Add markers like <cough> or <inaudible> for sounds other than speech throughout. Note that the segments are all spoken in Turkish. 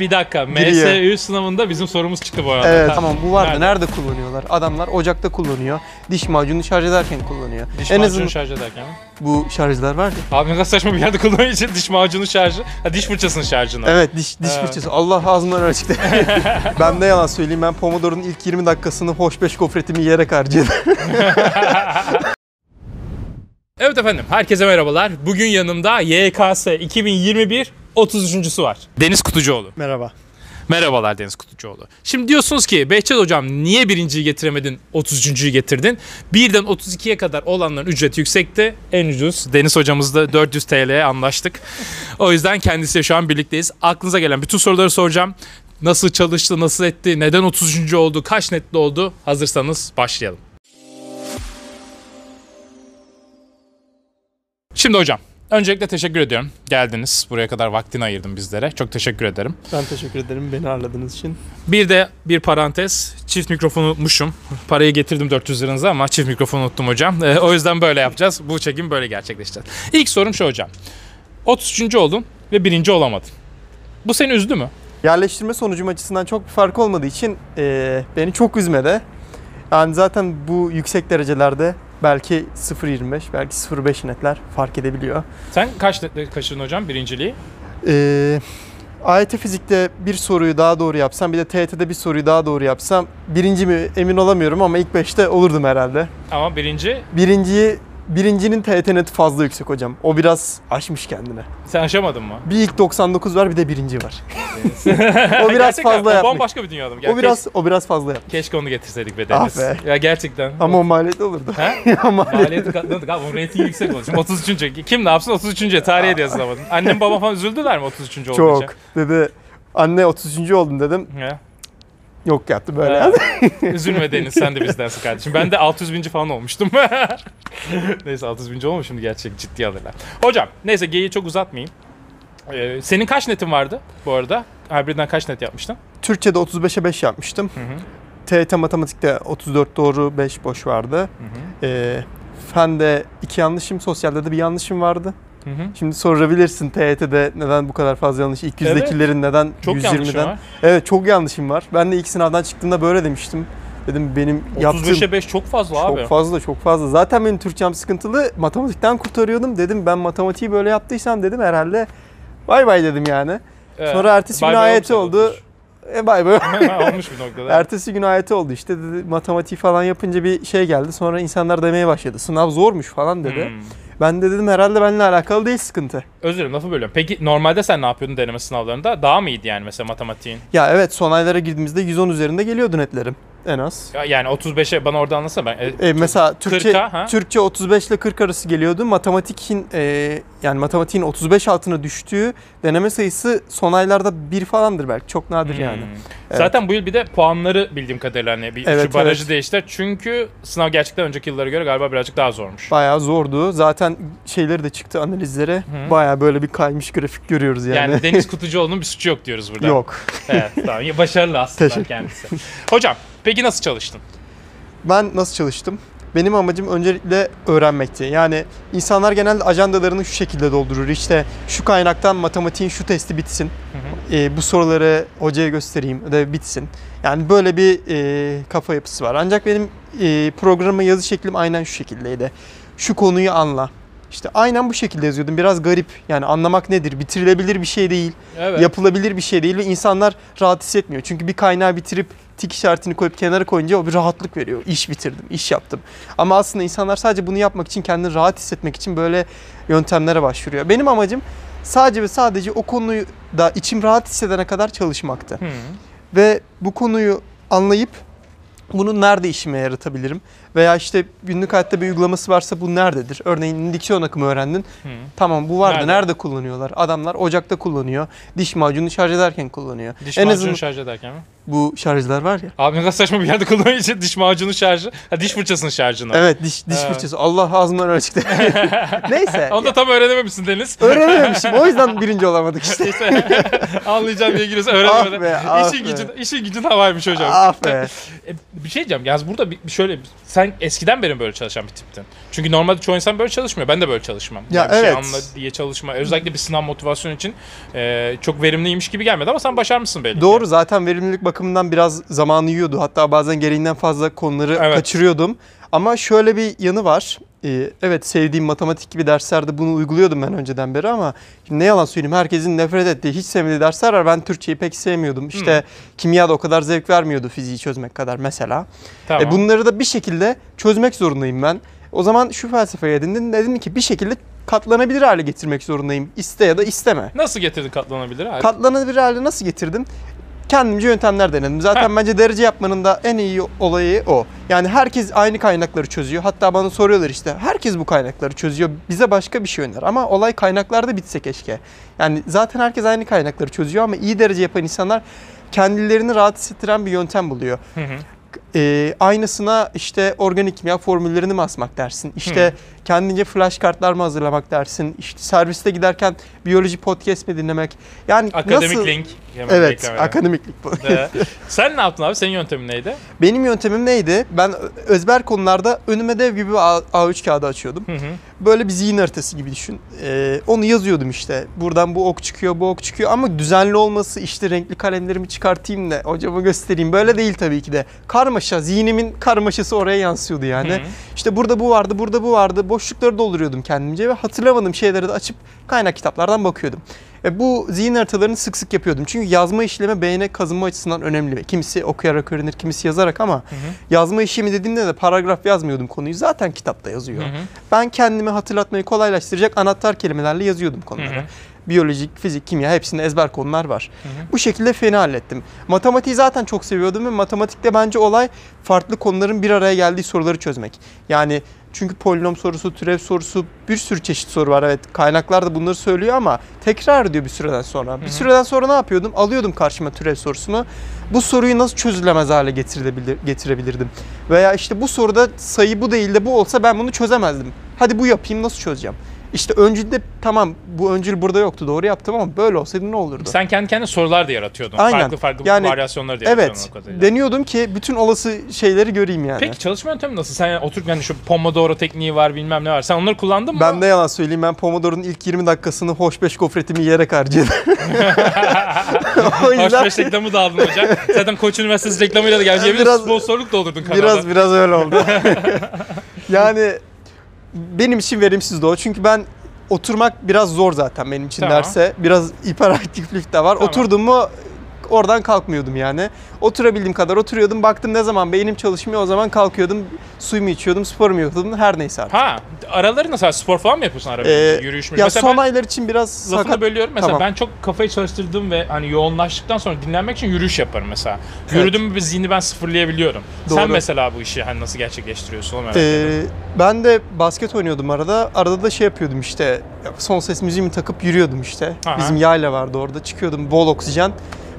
Bir dakika. Giriyor. MSÜ sınavında bizim sorumuz çıktı bu arada. Evet tamam bu vardı. Nerede? Nerede? kullanıyorlar? Adamlar ocakta kullanıyor. Diş macunu şarj ederken kullanıyor. Diş en macunu azından şarj ederken bu şarjlar var ya. Abi ne kadar saçma bir yerde kullanıyor için diş macunu şarjı. Ha, diş fırçasının şarjını. Evet diş diş Evet. fırçası. Allah ağzımdan öyle çıktı. <laughs> ben de yalan söyleyeyim. Ben Pomodoro'nun ilk 20 dakikasını hoş beş gofretimi yiyerek harcadım. <laughs> Evet efendim, herkese merhabalar. Bugün yanımda YKS 2021 33.sü var. Deniz Kutucuoğlu. Merhaba. Merhabalar Deniz Kutucuoğlu. Şimdi diyorsunuz ki Behçet hocam niye birinciyi getiremedin 33.yü getirdin? Birden 32'ye kadar olanların ücreti yüksekti. En ucuz Deniz hocamızla 400 TL'ye anlaştık. O yüzden kendisiyle şu an birlikteyiz. Aklınıza gelen bütün soruları soracağım. Nasıl çalıştı, nasıl etti, neden 33. oldu, kaç netli oldu? Hazırsanız başlayalım. Şimdi hocam, öncelikle teşekkür ediyorum. Geldiniz, buraya kadar vaktini ayırdın bizlere. Çok teşekkür ederim. Ben teşekkür ederim beni ağırladığınız için. Bir de bir parantez. Çift mikrofonu unutmuşum. Parayı getirdim 400 liranıza ama çift mikrofonu unuttum hocam. Ee, <laughs> o yüzden böyle yapacağız. Bu çekim böyle gerçekleşecek. İlk sorum şu hocam. 33. oldun ve birinci olamadın. Bu seni üzdü mü? Yerleştirme sonucum açısından çok bir fark olmadığı için eee, beni çok üzmedi. Yani zaten bu yüksek derecelerde belki 0.25 belki 0.5 netler fark edebiliyor. Sen kaç netle kaçırdın hocam birinciliği? Ee, AYT fizikte bir soruyu daha doğru yapsam bir de TYT'de bir soruyu daha doğru yapsam birinci mi emin olamıyorum ama ilk beşte olurdum herhalde. Ama birinci Birinciyi birincinin TYT neti fazla yüksek hocam. O biraz aşmış kendine. sen aşamadın mı? Bir ilk 99 var bir de birinci var. <laughs> o biraz Gerçekten, fazla o yapmış. bambaşka bir dünya O biraz o biraz fazla yapmış. Keşke onu getirseydik be Ah Deniz. be. Ya gerçekten. Ama o maliyeti olurdu. He? <laughs> Ama Maliyeti katladık abi. Onun reytingi yüksek oldu. Şimdi 33. Kim ne yapsın 33. Tarihe de yazılamadın. Annem babam falan üzüldüler mi 33. olunca? çok. Dedi anne 30. oldun dedim. Ya. Yok yaptı böyle. Evet. Üzülme Deniz sen de bizdensin kardeşim. Ben de 600 binci falan olmuştum. <laughs> neyse 600 binci olmuş şimdi gerçek ciddi alırlar. Hocam neyse geyiği çok uzatmayayım. Ee, senin kaç netin vardı bu arada? Hybrid'den kaç net yapmıştın? Türkçe'de 35'e 5 yapmıştım. Hı hı. TYT matematikte 34 doğru 5 boş vardı. Hı hı. Ee, fende 2 yanlışım, sosyalde de bir yanlışım vardı. Hı hı. Şimdi sorabilirsin TYT'de neden bu kadar fazla yanlış? İlk Evet. yüzdekilerin neden Çok yanlışım 120'den? var. Evet çok yanlışım var. Ben de ilk sınavdan çıktığımda böyle demiştim. Dedim benim yaptığım 35'e 5 çok fazla abi. çok fazla çok fazla. Zaten benim Türkçem sıkıntılı. Matematikten kurtarıyordum. Dedim ben matematiği böyle yaptıysam dedim herhalde bay bay dedim yani. Evet. Sonra ertesi gün AYT oldu. olmuş. E bay bay. olmuş bir noktada. <laughs> Ertesi gün AYT oldu işte dedi, matematiği falan yapınca bir şey geldi. Sonra insanlar demeye başladı. Sınav zormuş falan dedi. Hmm. Ben de dedim herhalde benimle alakalı değil sıkıntı. Özür dilerim lafı bölüyorum. Peki normalde sen ne yapıyordun deneme sınavlarında? Daha mı iyiydi yani mesela matematiğin? Ya evet son aylara girdiğimizde 110 üzerinde geliyordu netlerim en az. Ya- Yani 35'e bana orada anlatsana ben. e, E, mesela Türkçe 40'a, ha? Türkçe 35 ile 40 arası geliyordu. Matematikin e, yani matematiğin 35 altına düştüğü deneme sayısı son aylarda bir falandır belki. Çok nadir Hmm. yani. Evet. Zaten bu yıl bir de puanları bildiğim kadarıyla hani bir Evet, şu barajı evet. değiştiler. Çünkü sınav gerçekten önceki yıllara göre galiba birazcık daha zormuş. Bayağı zordu. Zaten şeyleri de çıktı analizlere. Hı. Bayağı böyle bir kaymış grafik görüyoruz yani. Yani Deniz <laughs> Kutucuoğlu'nun bir suçu yok diyoruz burada. Yok. Evet tamam. Başarılı aslında Teşekkür. kendisi. Hocam peki nasıl çalıştın? Ben nasıl çalıştım? Benim amacım öncelikle öğrenmekti. Yani insanlar genelde ajandalarını şu şekilde doldurur. İşte şu kaynaktan matematiğin şu testi bitsin. Hı hı. e, bu soruları hocaya göstereyim, ödev bitsin. Yani böyle bir e, kafa yapısı var. Ancak benim e, programa yazı şeklim aynen şu şekildeydi. Şu konuyu anla. İşte aynen bu şekilde yazıyordum. Biraz garip. Yani anlamak nedir? Bitirilebilir bir şey değil. Evet. Yapılabilir bir şey değil ve insanlar rahat hissetmiyor. Çünkü bir kaynağı bitirip tik işaretini koyup kenara koyunca o bir rahatlık veriyor. İş bitirdim, iş yaptım. Ama aslında insanlar sadece bunu yapmak için, kendini rahat hissetmek için böyle yöntemlere başvuruyor. Benim amacım sadece ve sadece o konuyu da içim rahat hissedene kadar çalışmaktı. Hı. Ve bu konuyu anlayıp bunu nerede işime yaratabilirim? Veya işte günlük hayatta bir uygulaması varsa bu nerededir? Örneğin diksiyon akımı öğrendin. Hı. Tamam bu vardı. Nerede? Nerede, kullanıyorlar? Adamlar ocakta kullanıyor. Diş macunu şarj ederken kullanıyor. Diş en macunu azından şarj ederken mi? Bu şarjlar var ya. Abi ne kadar saçma bir yerde kullanıyor için diş macunu şarjı. Ha diş fırçasının şarjını. Evet diş diş Evet. fırçası. Allah ağzımdan öyle çıktı. <laughs> Neyse. Onu da tam öğrenememişsin Deniz. Öğrenememişim. O yüzden <laughs> birinci olamadık işte. İşte <laughs> anlayacağım diye giriyorsun Ah öğrenemedin. be, ah işin be. gücün, işin gücün havaymış hocam. ah be. E, bir şey diyeceğim. Yalnız burada bir, bir şöyle sen eskiden beri böyle çalışan bir tiptin. Çünkü normalde çoğu insan böyle çalışmıyor. Ben de böyle çalışmam. Ya bir şey evet. anla diye çalışma. Özellikle bir sınav motivasyon için e, çok verimliymiş gibi gelmedi ama sen başarmışsın belli ki. Doğru zaten verimlilik bakımından biraz zamanı yiyordu. Hatta bazen gereğinden fazla konuları Evet. kaçırıyordum. Ama şöyle bir yanı var. Ee, evet sevdiğim matematik gibi derslerde bunu uyguluyordum ben önceden beri ama ne yalan söyleyeyim herkesin nefret ettiği, hiç sevmediği dersler var. Ben Türkçeyi pek sevmiyordum. İşte kimya da o kadar zevk vermiyordu fiziği çözmek kadar mesela. Tamam. E bunları da bir şekilde çözmek zorundayım ben. O zaman şu felsefeye edindim. Dedim ki bir şekilde katlanabilir hale getirmek zorundayım. İste ya da isteme. Nasıl getirdin katlanabilir? abi? Katlanabilir hale nasıl getirdim? Kendimce yöntemler denedim. Zaten bence derece yapmanın da en iyi olayı o. Yani herkes aynı kaynakları çözüyor. Hatta bana soruyorlar işte herkes bu kaynakları çözüyor. Bize başka bir şey öner. Ama olay kaynaklarda bitse keşke. Yani zaten herkes aynı kaynakları çözüyor ama iyi derece yapan insanlar kendilerini rahat hissettiren bir yöntem buluyor. Hı hı. Ee, aynısına işte organik kimya formüllerini mi asmak dersin? İşte kendince flash kartlar mı hazırlamak dersin? İşte serviste giderken biyoloji podcast mi dinlemek? Yani Akademik nasıl... link. Hemen Evet, bu. Ee, sen ne yaptın abi? Senin yöntemin neydi? Benim yöntemim neydi? Ben özber konularda önüme dev gibi A- A3 kağıdı açıyordum. Hı hı. Böyle bir zihin haritası gibi düşün. Ee, onu yazıyordum işte. Buradan bu ok çıkıyor, bu ok çıkıyor. Ama düzenli olması işte renkli kalemlerimi çıkartayım da hocama göstereyim. Böyle değil tabii ki de. Karmaşa, zihnimin karmaşası oraya yansıyordu yani. Hı. İşte burada bu vardı, burada bu vardı. Boşlukları dolduruyordum kendimce ve hatırlamadığım şeyleri de açıp kaynak kitaplardan bakıyordum. E bu zihin haritalarını sık sık yapıyordum. Çünkü yazma işlemi beyne kazınma açısından önemli. Kimisi okuyarak öğrenir, kimisi yazarak ama Hı hı. yazma işlemi dediğimde de paragraf yazmıyordum konuyu. Zaten kitapta yazıyor. Hı hı. Ben kendimi hatırlatmayı kolaylaştıracak anahtar kelimelerle yazıyordum konuları. Hı hı. Biyolojik, fizik, kimya hepsinde ezber konular var. Hı hı. Bu şekilde fena hallettim. Matematiği zaten çok seviyordum ve matematikte bence olay farklı konuların bir araya geldiği soruları çözmek. Yani çünkü polinom sorusu, türev sorusu bir sürü çeşit soru var. Evet kaynaklar da bunları söylüyor ama tekrar ediyor bir süreden sonra. Bir hı. süreden sonra ne yapıyordum? Alıyordum karşıma türev sorusunu. Bu soruyu nasıl çözülemez hale getirebilir, getirebilirdim? Veya işte bu soruda sayı bu değil de bu olsa ben bunu çözemezdim. Hadi bu yapayım nasıl çözeceğim? İşte öncülde tamam bu öncül burada yoktu doğru yaptım ama böyle olsaydı ne olurdu? Sen kendi kendine sorular da yaratıyordun. Aynen. Farklı farklı Yani- varyasyonları da yaratıyordun Evet. Deniyordum ki bütün olası şeyleri göreyim yani. Peki çalışma yöntemi nasıl? Sen yani oturup yani şu Pomodoro tekniği var bilmem ne var. Sen onları kullandın mı? Ben de yalan söyleyeyim ben Pomodoro'nun ilk 20 dakikasını hoş beş gofretimi yiyerek harcadım. <laughs> o Hoş yüzden beş reklamı da aldın hocam. Zaten Koç Üniversitesi reklamıyla da geldi. Yemin Biraz- sponsorluk doldurdun kanalda. biraz biraz öyle oldu. <laughs> yani benim için verimsizdi o. Çünkü ben oturmak biraz zor zaten benim için Tamam. derse. Biraz hiperaktiflik de var. Tamam. Oturdum mu oradan kalkmıyordum yani. Oturabildiğim kadar oturuyordum. Baktım ne zaman beynim çalışmıyor o zaman kalkıyordum. Suyumu içiyordum, sporumu yapıyordum. Her neyse artık. Ha, araları nasıl? Spor falan mı yapıyorsun ara Ee? Yürüyüş mü? Ya Mesela son ben aylar için biraz lafını sakat. bölüyorum. Mesela Tamam. ben çok kafayı çalıştırdığım ve hani yoğunlaştıktan sonra dinlenmek için yürüyüş yaparım mesela. Evet. Yürüdüm mü zihni ben sıfırlayabiliyorum. Sen Doğru. mesela bu işi hani nasıl gerçekleştiriyorsun? Onu merak ediyorum. Ee, ben de basket oynuyordum arada. Arada da şey yapıyordum işte. Son ses müziğimi takıp yürüyordum işte. Aha. Bizim yayla vardı orada. Çıkıyordum bol oksijen.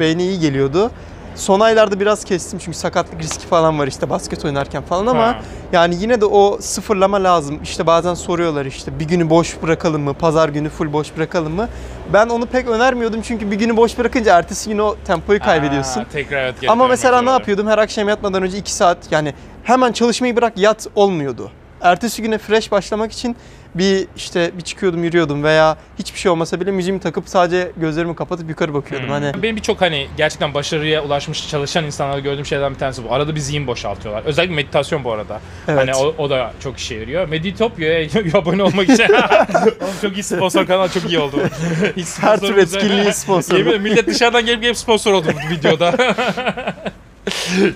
Beyne iyi geliyordu. Son aylarda biraz kestim çünkü sakatlık riski falan var işte basket oynarken falan ama Ha. yani yine de o sıfırlama lazım. İşte bazen soruyorlar işte bir günü boş bırakalım mı? Pazar günü full boş bırakalım mı? Ben onu pek önermiyordum çünkü bir günü boş bırakınca ertesi gün o tempoyu kaybediyorsun. Aa, tekrar evet, Ama mesela ne yapıyordum? Her akşam yatmadan önce 2 saat yani hemen çalışmayı bırak yat olmuyordu. Ertesi güne fresh başlamak için bir işte bir çıkıyordum yürüyordum veya hiçbir şey olmasa bile müziğimi takıp sadece gözlerimi kapatıp yukarı bakıyordum. Hmm. Hani Benim birçok hani gerçekten başarıya ulaşmış çalışan insanlarda gördüğüm şeylerden bir tanesi bu. Arada bir zihin boşaltıyorlar. Özellikle meditasyon bu arada. Evet. Hani o, o da çok işe yarıyor. Meditopya'ya <laughs> abone olmak için. <laughs> Oğlum çok iyi sponsor kanal çok iyi oldu. <laughs> Hiç her tür etkinliği sponsor. Yemin millet dışarıdan gelip gelip sponsor oldu bu videoda.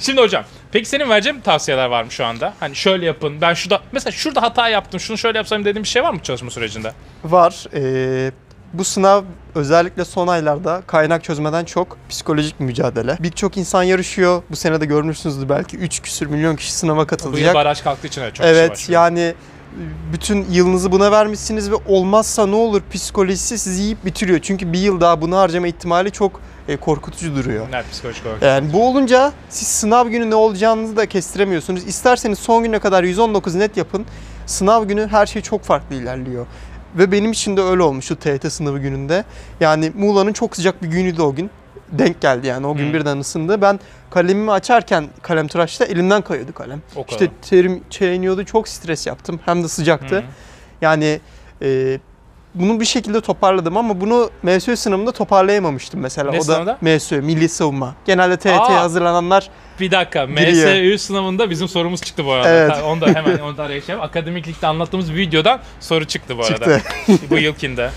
Şimdi hocam, peki senin vereceğin tavsiyeler var mı şu anda? Hani şöyle yapın, ben şurada, mesela şurada hata yaptım, şunu şöyle yapsam dediğin bir şey var mı çalışma sürecinde? Var. Ee, bu sınav özellikle son aylarda kaynak çözmeden çok psikolojik bir mücadele. Birçok insan yarışıyor. Bu sene de görmüşsünüzdür belki 3 küsür milyon kişi sınava Bu katılacak. baraj kalktığı için evet çok kişi var Evet şu an. yani bütün yılınızı buna vermişsiniz ve olmazsa ne olur psikolojisi sizi yiyip bitiriyor. Çünkü bir yıl daha bunu harcama ihtimali çok e, korkutucu duruyor. Net psikolojik olarak. Yani bu olunca siz sınav günü ne olacağınızı da kestiremiyorsunuz. İsterseniz son güne kadar 119 net yapın. Sınav günü her şey çok farklı ilerliyor. Ve benim için de öyle olmuştu TYT sınavı gününde. Yani Muğla'nın çok sıcak bir günüydü o gün. Denk geldi yani o gün Hmm. birden ısındı. Ben kalemimi açarken kalem tıraşta elimden kayıyordu kalem. O kadar. İşte terim çeğiniyordu. Çok stres yaptım. Hem de sıcaktı. Hı. Yani e, bunu bir şekilde toparladım ama bunu MSÖ sınavında toparlayamamıştım mesela. Ne o da? MSÖ, Milli Savunma. Genelde TYT'ye Aa! hazırlananlar Bir dakika. Giriyor. MSÜ sınavında bizim sorumuz çıktı bu arada. Evet. Ta- Onu da hemen onu da araya. Akademiklikte anlattığımız videodan soru çıktı bu arada. çıktı. bu yılkinde.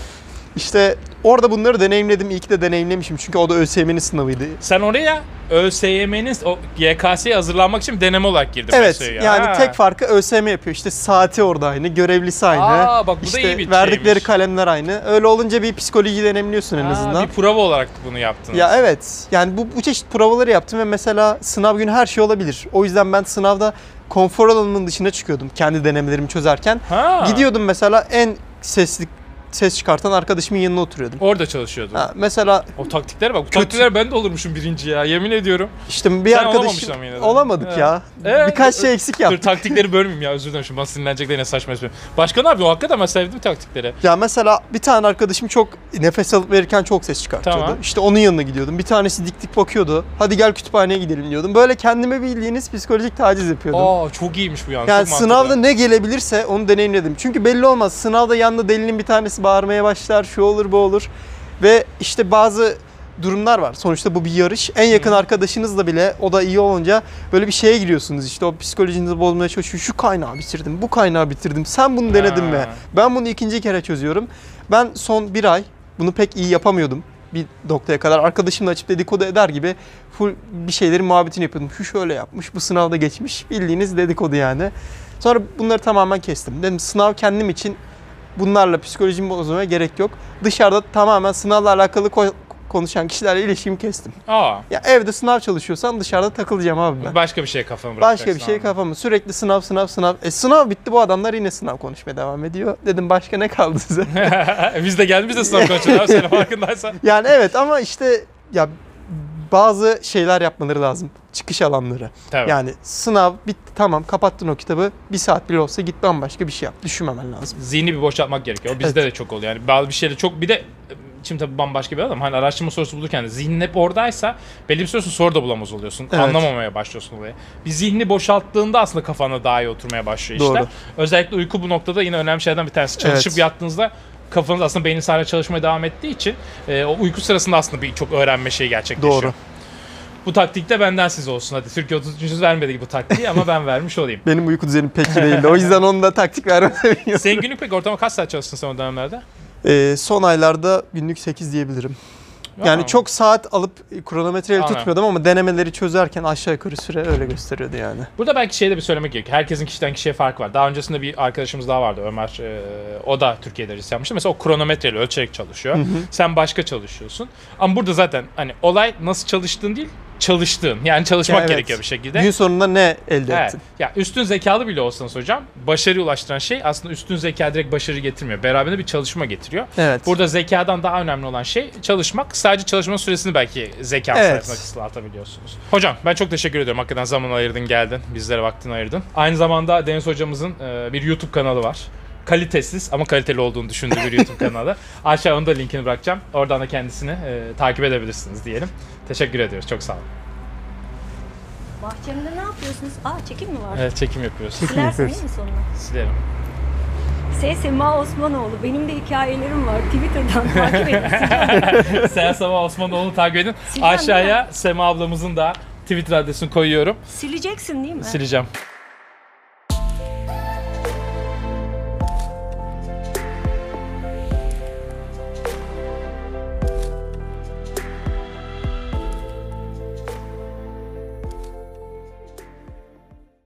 İşte orada bunları deneyimledim. İyi ki de deneyimlemişim. Çünkü o da ÖSYM'nin sınavıydı. Sen oraya ÖSYM'nin o YKS'ye hazırlanmak için deneme olarak girdin Evet MSÜ'ye. yani Ha. tek farkı ÖSYM yapıyor. İşte saati orada aynı, görevlisi aynı. Aa, bak bu da işte iyi bir verdikleri şeymiş. kalemler aynı. Öyle olunca bir psikoloji deneyimliyorsun en azından. Bir prova olarak bunu yaptınız. Ya evet. Yani bu, bu çeşit provaları yaptım ve mesela sınav günü her şey olabilir. O yüzden ben sınavda konfor alanımın dışına çıkıyordum kendi denemelerimi çözerken. Ha. Gidiyordum mesela en sesli ses çıkartan arkadaşımın yanına oturuyordum. Orada çalışıyordun. Ha, mesela O taktiklere bak. Bu Kötü. taktikler ben de olurmuşum birinci ya. Yemin ediyorum. işte bir Sen arkadaşım yine de. olamadık Evet. ya. Evet. Birkaç şey eksik Dur yaptık. taktikleri bölmeyeyim ya özür dilerim şimdi bana sinirlenecekler yine saçma espri. Başka ne yapıyor? Hakikaten ben sevdim taktikleri. Ya mesela bir tane arkadaşım çok nefes alıp verirken çok ses çıkartıyordu. Tamam. İşte onun yanına gidiyordum. Bir tanesi dik dik bakıyordu. Hadi gel kütüphaneye gidelim diyordum. Böyle kendime bildiğiniz psikolojik taciz yapıyordum. Aa çok iyiymiş bu yani. Yani sınavda mantıklı. ne gelebilirse onu deneyimledim. Çünkü belli olmaz. Sınavda yanında delinin bir tanesi bağırmaya başlar, şu olur bu olur. Ve işte bazı durumlar var. Sonuçta bu bir yarış. En yakın arkadaşınızla bile o da iyi olunca böyle bir şeye giriyorsunuz. İşte o psikolojinizi bozmaya çalışıyor. Şu kaynağı bitirdim, bu kaynağı bitirdim. Sen bunu denedin mi? Ben bunu ikinci kere çözüyorum. Ben son bir ay bunu pek iyi yapamıyordum. Bir noktaya kadar arkadaşımla açıp dedikodu eder gibi full bir şeylerin muhabbetini yapıyordum. Şu şöyle yapmış, bu sınavda geçmiş. Bildiğiniz dedikodu yani. Sonra bunları tamamen kestim. Dedim sınav kendim için bunlarla psikolojimi bozmaya gerek yok. Dışarıda tamamen sınavla alakalı ko- konuşan kişilerle ilişkimi kestim. Aa. Ya evde sınav çalışıyorsam dışarıda takılacağım abi ben. Başka bir şey kafamı Başka bırakacaksın bir şey kafamı sürekli sınav sınav sınav. E sınav bitti bu adamlar yine sınav konuşmaya devam ediyor. Dedim başka ne kaldı size? <laughs> Biz de geldik biz de sınav konuşuyoruz abi senin <laughs> farkındaysan. yani evet ama işte ya bazı şeyler yapmaları lazım. Çıkış alanları. Tabii. Yani sınav bitti tamam kapattın o kitabı. Bir saat bile olsa git bambaşka bir şey yap. Düşünmemen lazım. Zihni bir boşaltmak gerekiyor. O bizde de çok oluyor. Yani bazı bir şeyle çok bir de şimdi tabii bambaşka bir adam. Hani araştırma sorusu bulurken de zihnin hep oradaysa belli bir süre soru da bulamaz oluyorsun. Evet. Anlamamaya başlıyorsun olayı. Bir zihni boşalttığında aslında kafana daha iyi oturmaya başlıyor. Doğru. Özellikle uyku bu noktada yine önemli şeylerden bir tanesi. Çalışıp Evet. yattığınızda kafanız aslında beynin hala çalışmaya devam ettiği için e, o uyku sırasında aslında bir çok öğrenme şeyi gerçekleşiyor. Doğru. Bu taktik de benden size olsun hadi. Türkiye 33. vermedi bu taktiği ama ben <laughs> vermiş olayım. Benim uyku düzenim pek iyi değildi. O yüzden onu da taktik vermem Senin günlük peki ortalama kaç saat çalıştın sen o dönemlerde? Ee, son aylarda günlük 8 diyebilirim. Yani çok saat alıp e, kronometreyle tutmuyordum ama denemeleri çözerken aşağı yukarı süre öyle gösteriyordu yani. Burada belki şey de bir söylemek gerekiyor. Herkesin kişiden kişiye farkı var. Daha öncesinde bir arkadaşımız daha vardı Ömer. e, o da Türkiye'de risk yapmıştı. Mesela o kronometreyle ölçerek çalışıyor. Sen başka çalışıyorsun. Ama burada zaten hani olay nasıl çalıştığın değil, çalıştığın. Yani çalışmak Ya evet. gerekiyor bir şekilde. Gün sonunda ne elde Evet. ettin? Ya üstün zekalı bile olsanız hocam başarıya ulaştıran şey aslında üstün zeka direkt başarı getirmiyor. Beraberinde bir çalışma getiriyor. Evet. Burada zekadan daha önemli olan şey çalışmak. Sadece çalışma süresini belki zeka Evet. sayesinde kısaltabiliyorsunuz. Hocam ben çok teşekkür ediyorum. Hakikaten zaman ayırdın geldin. Bizlere vaktini ayırdın. Aynı zamanda Deniz hocamızın bir YouTube kanalı var. Kalitesiz ama kaliteli olduğunu düşündüğü bir YouTube <laughs> kanalı. Aşağı onun da linkini bırakacağım. Oradan da kendisini e, takip edebilirsiniz diyelim. Teşekkür ediyoruz. Çok sağ olun. Bahçemde ne yapıyorsunuz? Aa çekim mi var? Evet çekim yapıyoruz. Silersin değil mi sonuna? Silerim. S. Sema Osmanoğlu. Benim de hikayelerim var. Twitter'dan <laughs> takip edin. <laughs> Seher Sabah Osmanoğlu'nu takip edin. Sileceğim, Aşağıya Sema ablamızın da Twitter adresini koyuyorum. Sileceksin değil mi? Sileceğim.